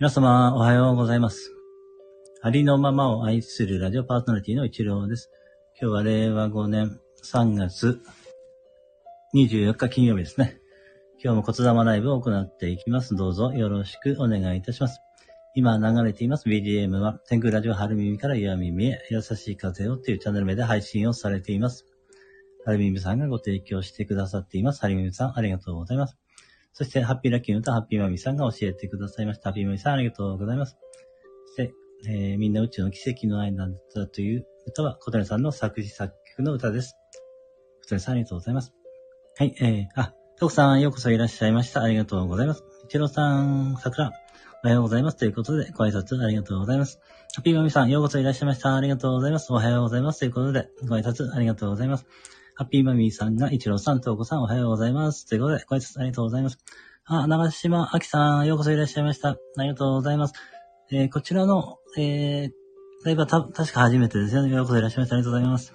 皆様、おはようございます。ありのままを愛するラジオパーソナリティの一郎です。今日は令和5年3月24日金曜日ですね。今日も骨玉ライブを行っていきます。どうぞよろしくお願いいたします。今流れています BGM は天空ラジオ春耳から岩耳へ優しい風をというチャンネル名で配信をされています。春耳さんがご提供してくださっています。春耳さんありがとうございます。そして、ハッピーラッキーの歌、ハッピーマミさんが教えてくださいました。ハッピーマミさん、ありがとうございます。そして、えーみんな宇宙の奇跡の愛なんだという歌は、小谷さんの作詞作曲の歌です。小谷さん、ありがとうございます。はい、えー、あ、トクさん、ようこそいらっしゃいました。ありがとうございます。一郎さん、桜、おはようございます。ということで、ご挨拶ありがとうございます。ハッピーマミさん、ようこそいらっしゃいました。ありがとうございます。おはようございます。ということで、ご挨拶ありがとうございます。ハッピーマミーさんが、一郎さん、とうこさん、おはようございます。ということで、ご挨拶ありがとうございます。あ、長島明さん、ようこそいらっしゃいました。ありがとうございます。えーこちらの、えー、ライブはた、確か初めてですよね。ようこそいらっしゃいました。ありがとうございます。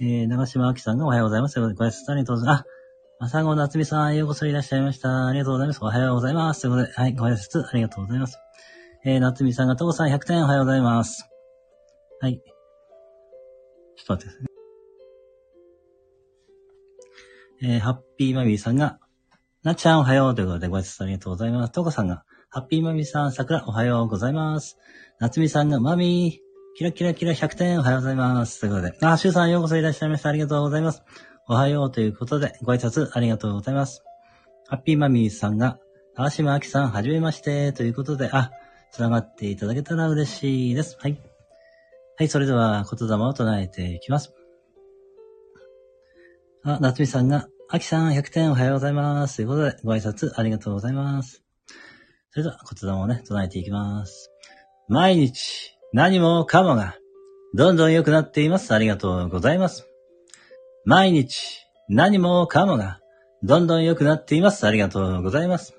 えー、長島明さんがおはようございます。ということで、ご挨拶ありがとうございます。あ、まさごなつみさん、ようこそいらっしゃいました。ありがとうございます。おはようございます。ということで、はい、ご挨拶ありがとうございます。えー、なつみさんが、とこさん100点おはようございます。はい。ちょっと待ってくださいえー、ハッピーマミーさんが、なっちゃんおはようということでご挨拶ありがとうございます。とこさんが、ハッピーマミーさん、桜おはようございます。なつみさんが、マミー、キラキラキラ100点おはようございます。ということで、あ、しゅうさんようこそいらっしゃいました。ありがとうございます。おはようということで、ご挨拶ありがとうございます。ハッピーマミーさんが、川島明さん、はじめまして、ということで、あ、繋がっていただけたら嬉しいです。はい。はい、それでは、言霊を唱えていきます。あ、夏美さんが、あきさん100点おはようございます。ということで、ご挨拶ありがとうございます。それでは、言霊をね、唱えていきます。毎日、何もかもが、どんどん良くなっています。ありがとうございます。毎日、何もかもが、どんどん良くなっています。ありがとうございます。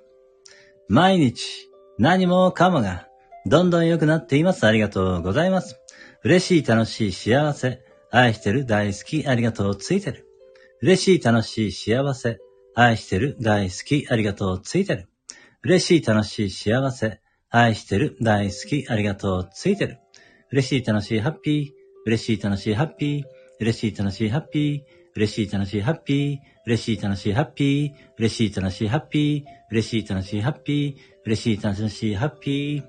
毎日、何もかもが、どんどん良くなっています。ありがとうございます。嬉しい、楽しい、幸せ、愛してる、大好き、ありがとう、ついてる。嬉しい、楽しい、幸せ、愛してる、大好き、ありがとう、ついてる。嬉しい、楽しい、幸せ、愛してる、大好き、ありがとう、ついてる。嬉しい、楽しい、ハッピー、嬉しい、楽しい、ハッピー、嬉しい、楽しい、ハッピー、嬉しい、楽しい、ハッピー、嬉しい、楽しい、ハッピー、嬉しい、楽しい、ハッピー、嬉しい、楽しい、ハッピー、嬉しい、楽しい、ハッピー。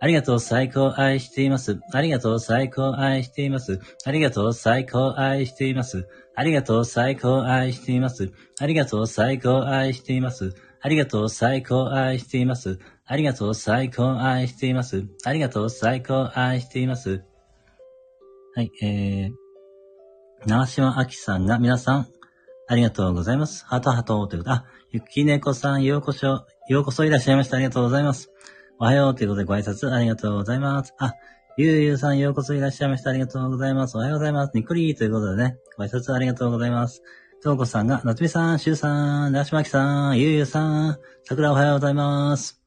ありがとう、最高、愛しています。ありがとう、最高、愛しています。ありがとう、最高、愛しています。ありがとう、最高、愛しています。ありがとう、最高、愛しています。ありがとう、最高、愛しています。ありがとう、最高、愛しています。ありがとう、最高、愛しています。はい、えー、長島明さんが皆さん、ありがとうございます。ハトハトということで、あ、ゆきねこさん、ようこそ、ようこそいらっしゃいました。ありがとうございます。おはようということでご挨拶ありがとうございます。あ、ゆうゆうさんようこそいらっしゃいました。ありがとうございます。おはようございます。にっこりーということでね、ご挨拶ありがとうございます。とうこさんが、なつみさん、しゅうさん、なしまきさん、ゆうゆうさん、さくらおはようございます。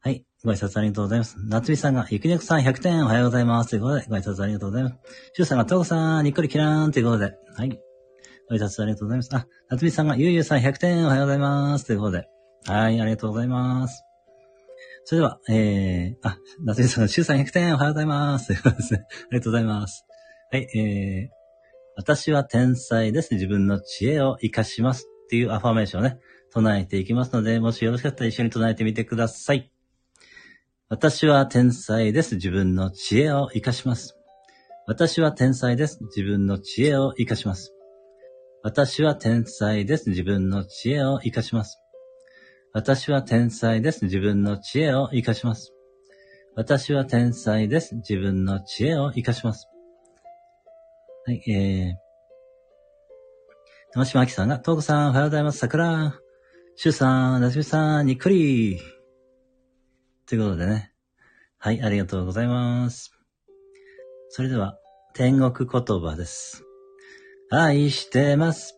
はい、ご挨拶ありがとうございます。なつみさんが、ゆきねこさん100点おはようございます。ということで、ご挨拶ありがとうございます。しゅうさんが、とうこさん、にっこりきらーんということで、はい。ご挨拶ありがとうございます。あ、なつみさんが、ゆうゆうさん100点おはようございます。ということで、はい、ありがとうございます。それでは、えー、あ、夏美さん、シュウさん100点おはようございます。ありがとうございます。はい、えー、私は天才です。自分の知恵を活かします。っていうアファメーションをね、唱えていきますので、もしよろしかったら一緒に唱えてみてください。私は天才です。自分の知恵を活かします。私は天才です。自分の知恵を活かします。私は天才です。自分の知恵を活かします。私は天才です。自分の知恵を活かします。私は天才です。自分の知恵を活かします。はい、えー、玉島明さんが、とうこさん、おはようございます。桜、しゅうさん、なつみさん、にっくり。ということでね。はい、ありがとうございます。それでは、天国言葉です。愛してます。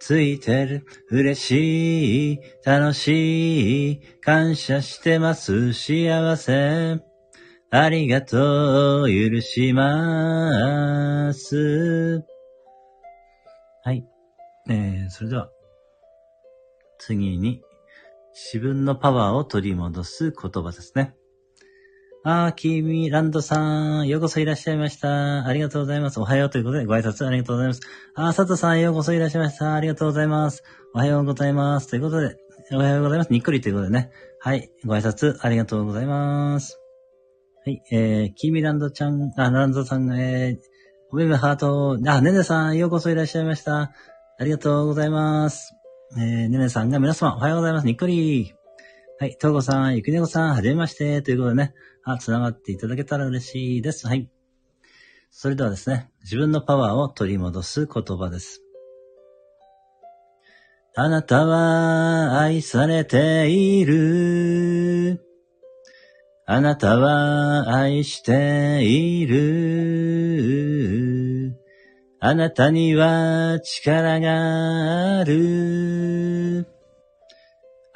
ついてる。嬉しい。楽しい。感謝してます。幸せ。ありがとう。許します。はい。えー、それでは、次に、自分のパワーを取り戻す言葉ですね。あー、キーミランドさん、ようこそいらっしゃいました。ありがとうございます。おはようということでご挨拶ありがとうございます。あー、佐藤さん、ようこそいらっしゃいました。ありがとうございます。おはようございます。ということで、おはようございます。にっくりということでね。はい、ご挨拶ありがとうございます。はい、えー、キーミランドちゃん、あ、ランドさん、えー、おめめハート、あ、ねねさん、ようこそいらっしゃいました。ありがとうございます。えー、ねねさんが皆様、おはようございます。にっくり。はい、とうごさん、ゆきねこさん、はじめまして。ということでね、あ、つながっていただけたら嬉しいです。はい。それではですね、自分のパワーを取り戻す言葉です。あなたは愛されている。あなたは愛している。あなたには力がある。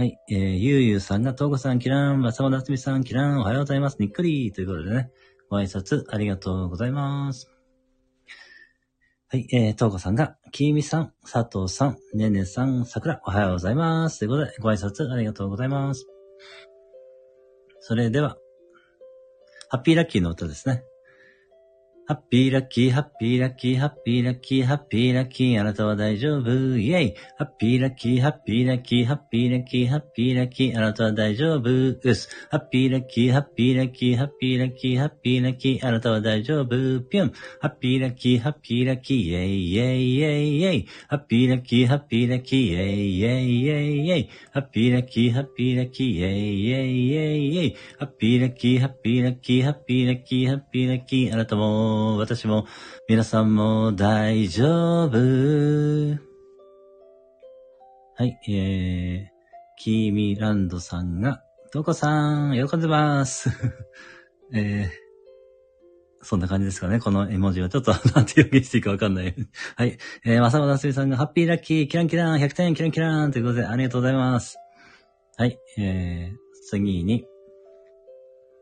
はい。えー、ゆうゆうさんが、とうこさん、キラン、まさまなつみさん、キラン、おはようございます。にっくりということでね、ご挨拶ありがとうございます。はい。えー、とうこさんが、きみさん、佐藤さん、ねねさん、さくら、おはようございます。ということで、ご挨拶ありがとうございます。それでは、ハッピーラッキーの歌ですね。ハッピーラッキー、ハッピーラッキー、ハッピーラッキー、ハッピーラッキー、あなたは大丈夫、イェイハッピーラッキー、ハッピーラッキー、ハッピーラッキー、ハッピーラッキー、あなたは大丈夫、うす。ハッピーラッキー、ハッピーラッキー、ハッピーラッキー、ハッピーラッキー、あなたは大丈夫、ぴょん。ハッピーラッキー、ハッピーラッキー、イェイイェイイェイイェイ。ハッピーラッキー、ハッピーラッキー、イェイイェイイェイイェイ。ハッピーラッキー、ハッピーラッキー、イェイイェイイェイイェイ。ハッピーラッキー、ハッピーラッキー、ハッピーラッキー、ハッピーラッキー、あなたも、私も、皆さんも大丈夫。はい、えー、キーミランドさんが、トコさん、喜んでます。えー、そんな感じですかね。この絵文字はちょっとなんて表現していいかわかんない。はい。えー、まさまなすみさんが、ハッピーラッキー、キランキラン、100点、キランキランということで、ありがとうございます。はい。えー、次に、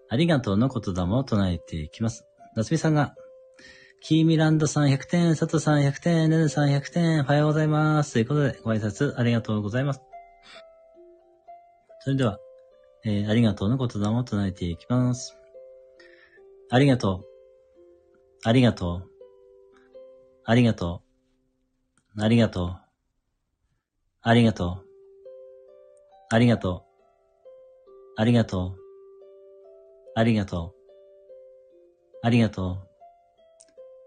ありがとうの言霊を唱えていきます。なすみさんが、キーミランドさん100点、佐藤さん100点、ねねさん100点、おはようございます。ということで、ご挨拶ありがとうございます。それでは、えー、ありがとうの言霊を唱えていきます。ありがとう。ありがとう。ありがとう。ありがとう。ありがとう。ありがとう。ありがとう。ありがとう。ありがとう。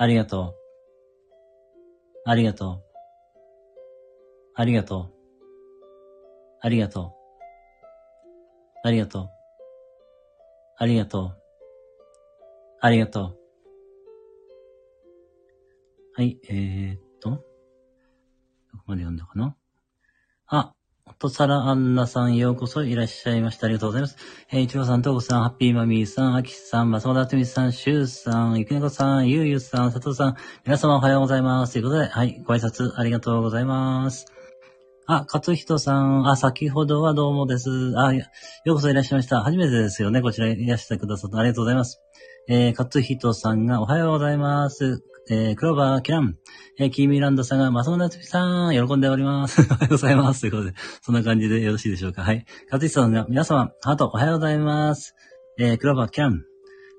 ありがとう。ありがとう。ありがとう。ありがとう。ありがとう。ありがとう。ありがとう。はい、えーっと。どこまで読んだかな？あ、とさらあんなさんようこそいらっしゃいました。ありがとうございます。えー、いちごさん、とうこさん、ハッピーマミーさん、あきさん、まさまだつみさん、しゅうさん、ゆきねこさん、ゆうゆうさん、さとうさん、皆様おはようございます。ということで、はい、ご挨拶ありがとうございます。あ、勝人さん、あ、先ほどはどうもです。あ、ようこそいらっしゃいました。初めてですよね。こちらいらしてくださってありがとうございます。えー、勝人さんがおはようございます。えー、クローバー、キラン、えー、キーミーランドさんが、マソナツピさん、喜んでおります。おはようございます。ということで、そんな感じでよろしいでしょうか。はい。勝人さんが、皆様、ハート、おはようございます。えー、クローバー、キラン、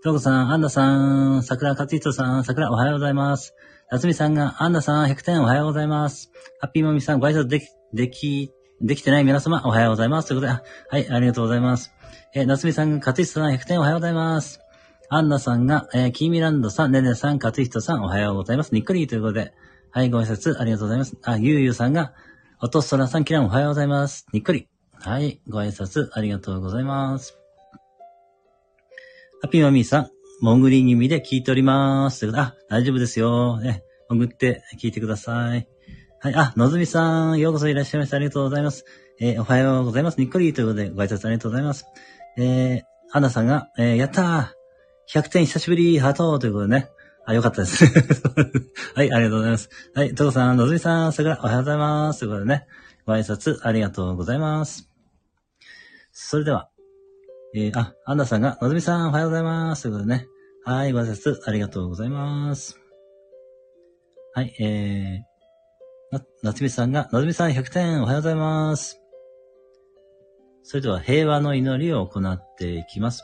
トーコさん、アンダさん、桜勝人さん、桜おはようございます。夏美さんが、アンダさん、100点おはようございます。ハッピーマミさん、ご挨拶でき、でき、できてない皆様、おはようございます。ということで、はい、ありがとうございます。えー、夏美さんが、勝人さん、100点おはようございます。アンナさんが、えー、キーミランドさん、ねねさん、勝人さん、おはようございます。にっくりということで、はい、ご挨拶ありがとうございます。あ、ゆうゆうさんが、おとそらさん、キランおはようございます。にっくり。はい、ご挨拶ありがとうございます。ハピーマミーさん、潜り気味で聞いております。あ、大丈夫ですよ。ね、潜って聞いてください。はい。あ、のずみさん、ようこそいらっしゃいました。ありがとうございます。えー、おはようございます。にっこりということで、ご挨拶ありがとうございます。えー、アナさんが、えー、やったー !100 点久しぶりハートということでね。あ、よかったです。はい、ありがとうございます。はい、トコさん、のずみさん、桜、おはようございます。ということでね、ご挨拶ありがとうございます。それでは、えー、あ、アンナさんが、のずみさん、おはようございます。ということでね、はい、ご挨拶ありがとうございます。はい、えー、な、夏美さんが、なずみさん100点おはようございます。それでは平和の祈りを行っていきます。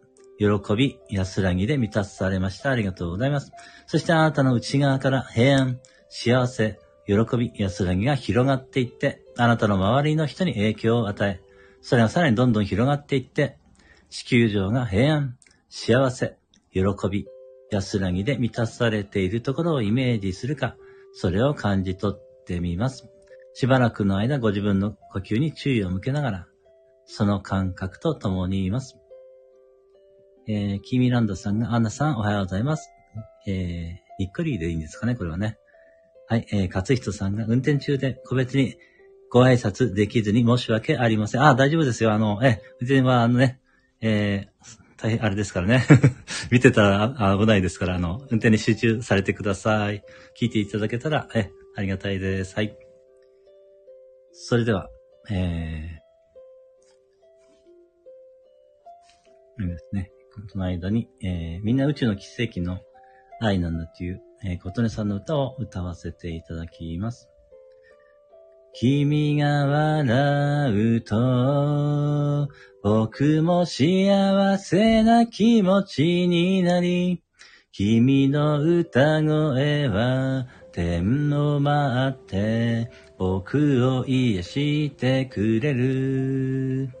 喜び、安らぎで満たされました。ありがとうございます。そしてあなたの内側から平安、幸せ、喜び、安らぎが広がっていって、あなたの周りの人に影響を与え、それがさらにどんどん広がっていって、地球上が平安、幸せ、喜び、安らぎで満たされているところをイメージするか、それを感じ取ってみます。しばらくの間ご自分の呼吸に注意を向けながら、その感覚と共にいます。えー、キーミランドさんが、アンナさんおはようございます。えー、にっくりでいいんですかね、これはね。はい、えー、勝人さんが運転中で個別にご挨拶できずに申し訳ありません。あ、大丈夫ですよ。あの、え、運転はあのね、えー、大変、あれですからね。見てたら危ないですから、あの、運転に集中されてください。聞いていただけたら、え、ありがたいです。はい。それでは、えー、ですね。この間に、えー、みんな宇宙の奇跡の愛なんだという、えー、琴音さんの歌を歌わせていただきます。君が笑うと、僕も幸せな気持ちになり、君の歌声は天を舞って僕を癒してくれる。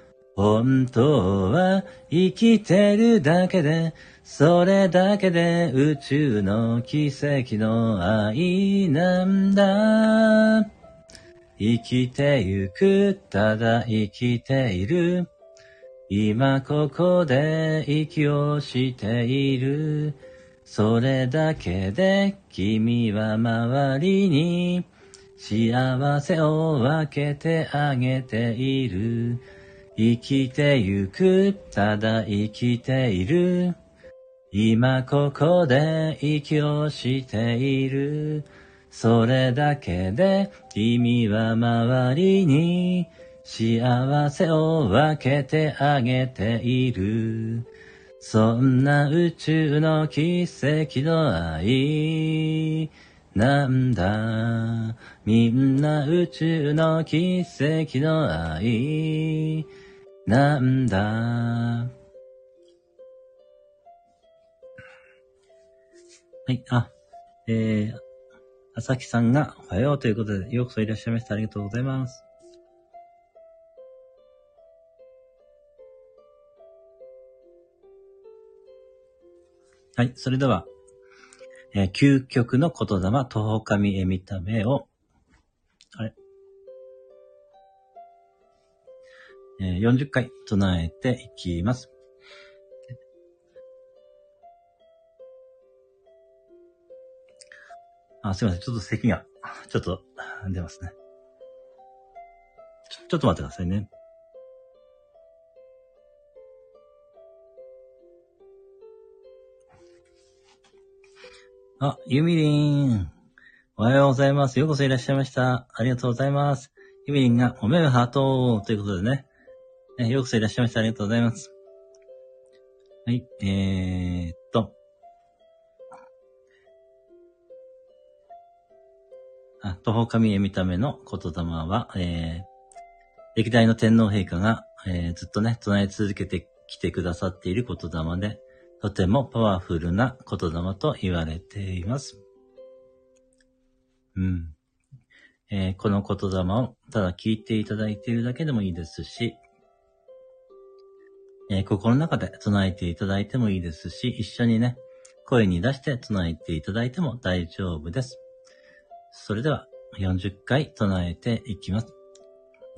本当は生きてるだけで、それだけで宇宙の奇跡の愛なんだ。生きてゆく、ただ生きている。今ここで息をしている。それだけで君は周りに幸せを分けてあげている。生きてゆく、ただ生きている。今ここで息をしている。それだけで君は周りに幸せを分けてあげている。そんな宇宙の奇跡の愛なんだ。みんな宇宙の奇跡の愛なんだ。はい、あ、えー、あさきさんがおはようということで、ようこそいらっしゃいました。ありがとうございます。はい、それでは、えー、究極の言霊、徒歩神へ見た目を、あれ？え40回唱えていきます。あ、すいません。ちょっと咳が、ちょっと出ますね。ちょ、ちょっと待ってくださいね。あ、ゆみりん。おはようございます。ようこそいらっしゃいました。ありがとうございます。ゆみりんがおめめハートということでね。えようこそいらっしゃいました。ありがとうございます。はい、えーっと。あ、徒歩神へ見た目の言霊は、えー、歴代の天皇陛下が、えーずっとね、唱え続けてきてくださっている言霊で、とてもパワフルな言霊と言われています。うん。えーこの言霊をただ聞いていただいているだけでもいいですし、え心の中で唱えていただいてもいいですし、一緒にね、声に出して唱えていただいても大丈夫です。それでは、40回唱えていきます。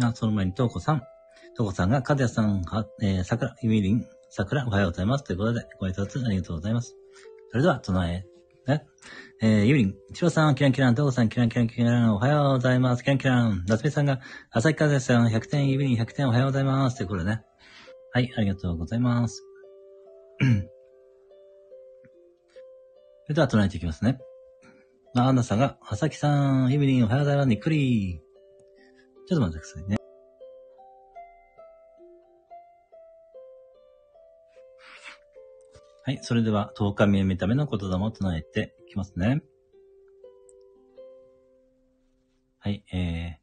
あ、その前に、とうこさん。とうこさんが、かずやさん、は、えー、さくら、ゆみりん、さくら、おはようございます。ということで、ご挨拶ありがとうございます。それでは、唱え、ね。えー、ゆみりん、ちろさん、キランキラン、とうこさん、キランキラン、キラン、おはようございます。キランキラン、なつみさんが、朝日かずやさん、100点、ゆみりん、100点、おはようございます。ということでね。はい、ありがとうございます。そ れでは、唱えていきますね。まあ、アンナさんが、朝木さん、ゆみりん、おはようございます。にっくり。ちょっと待ってくださいね。はい。それでは、10日目見た目の言霊を唱えていきますね。はい。えー、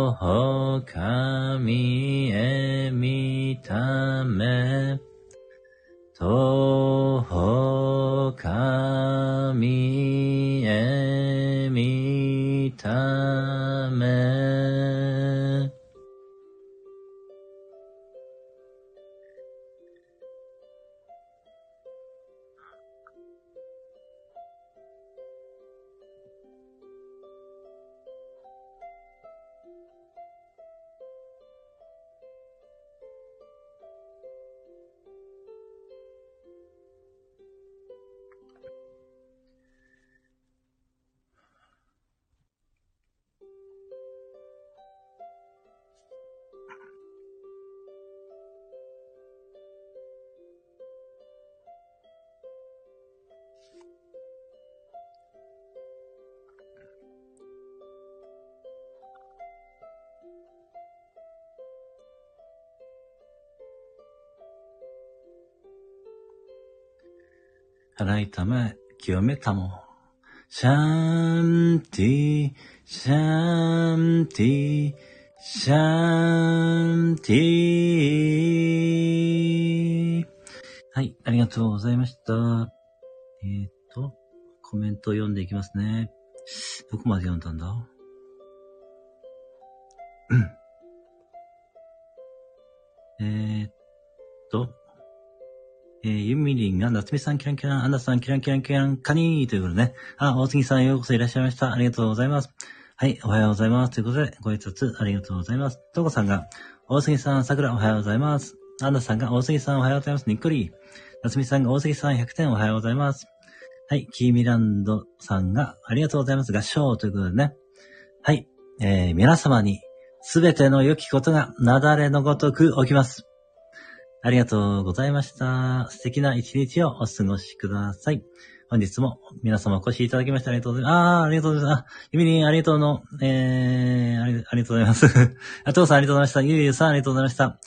神へ見ため、徒歩神へ見ため、祓いたま、清めたも。シャンティ、シャンティ、シャンティ。はい、ありがとうございました。えー、っと、コメントを読んでいきますね。どこまで読んだんだ？えー、っと、えー、ゆみりんが、夏美さんキランキラン、アンダさんキランキランキラン、カニーということでね。あ、大杉さんようこそいらっしゃいました。ありがとうございます。はい、おはようございます。ということで、ご挨拶ありがとうございます。とこさんが、大杉さん、桜おはようございます。アンダさんが、大杉さんおはようございます。にっくり。夏美さんが、大杉さん100点おはようございます。はい、キーミランドさんが、ありがとうございます。合唱ということでね。はい、えー、皆様に、すべての良きことが、なだれのごとく起きます。ありがとうございました。素敵な一日をお過ごしください。本日も皆様お越しいただきましてありがとうございます。あー、ありがとうございます。あ、ゆみりんありがとうの、えー、ありありがとうございます。あ、とうさんありがとうございました。ゆうゆうさんありがとうございました。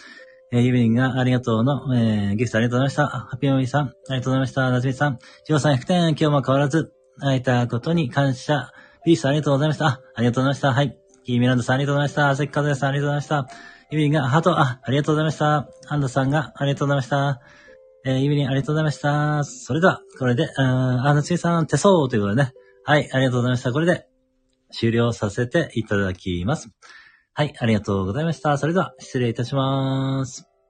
えー、ゆみりんがありがとうの、えー、ギフトありがとうございました。ハッピーマミさんありがとうございました。なつみさん、ジオさん100点、今日も変わらず、会えたことに感謝。ピースありがとうございました。あ、ありがとうございました。はい。キーミランドさんありがとうございました。関和也さんありがとうございました。ゆみりんがハート、あ、ありがとうございました。アンダさんがありがとうございました。えー、ゆみりんありがとうございました。それでは、これで、あー、あ、のつみさん手相ということでね。はい、ありがとうございました。これで、終了させていただきます。はい、ありがとうございました。それでは、失礼いたします。